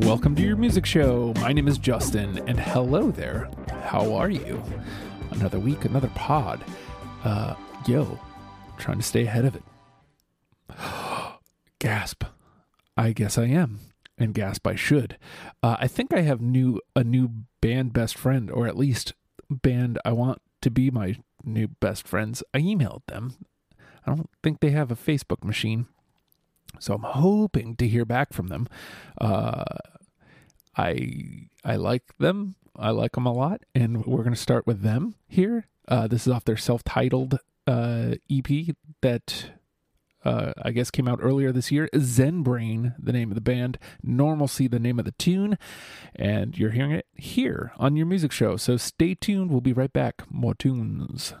Welcome to your music show. My name is Justin, and hello there. How are you? Another week, another pod. Uh, yo, trying to stay ahead of it. Gasp. I guess I am, and gasp I should. Uh, I think I have new a new band best friend, or at least band I want to be my new best friends. I emailed them. I don't think they have a Facebook machine, so I'm hoping to hear back from them. Uh, I I like them. I like them a lot, and we're gonna start with them here. Uh, this is off their self-titled uh, EP that uh, I guess came out earlier this year. Zen Brain, the name of the band. Normalcy, the name of the tune, and you're hearing it here on your music show. So stay tuned. We'll be right back. More tunes.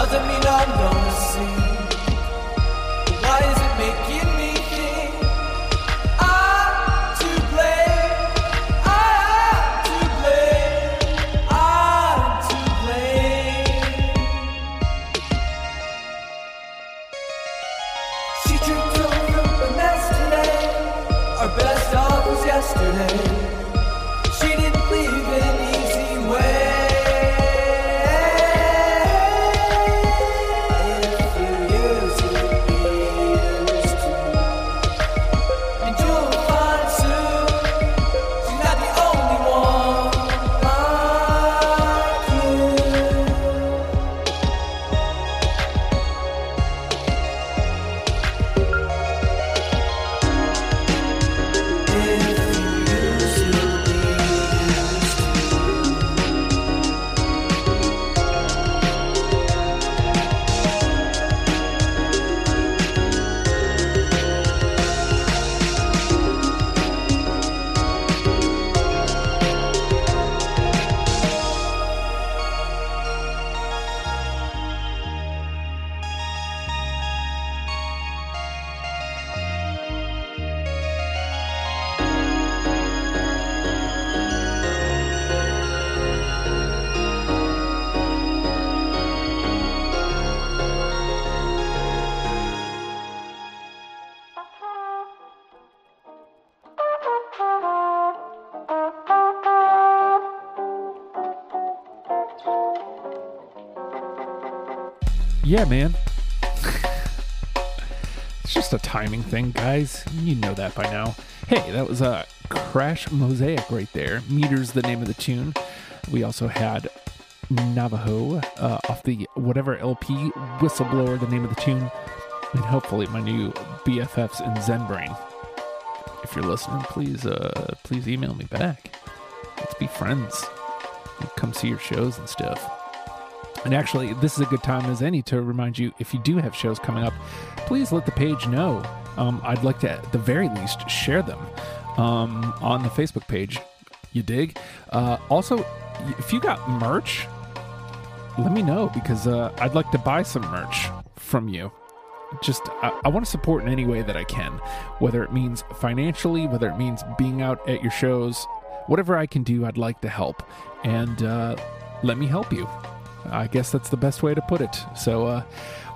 Doesn't mean I'm gonna see. Why is it making me think I'm to blame? I'm to blame. I'm to blame. She tripped over the mess today. Our best of was yesterday. Yeah, man. it's just a timing thing, guys. You know that by now. Hey, that was a Crash Mosaic right there. Meters, the name of the tune. We also had Navajo uh, off the whatever LP, Whistleblower, the name of the tune. And hopefully my new BFFs in Zen Brain. If you're listening, please, uh, please email me back. Let's be friends. Come see your shows and stuff. And actually, this is a good time as any to remind you if you do have shows coming up, please let the page know. Um, I'd like to, at the very least, share them um, on the Facebook page. You dig? Uh, also, if you got merch, let me know because uh, I'd like to buy some merch from you. Just, I, I want to support in any way that I can, whether it means financially, whether it means being out at your shows, whatever I can do, I'd like to help. And uh, let me help you. I guess that's the best way to put it. So, uh,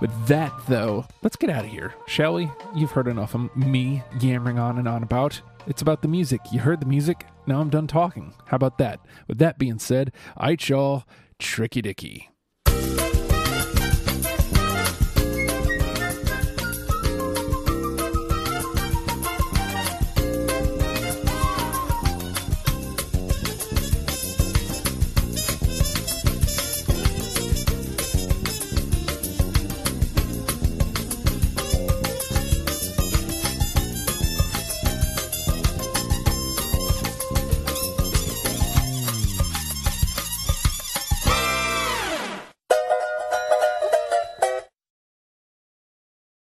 with that, though, let's get out of here, shall we? You've heard enough of me yammering on and on about. It's about the music. You heard the music. Now I'm done talking. How about that? With that being said, I y'all, tricky dicky.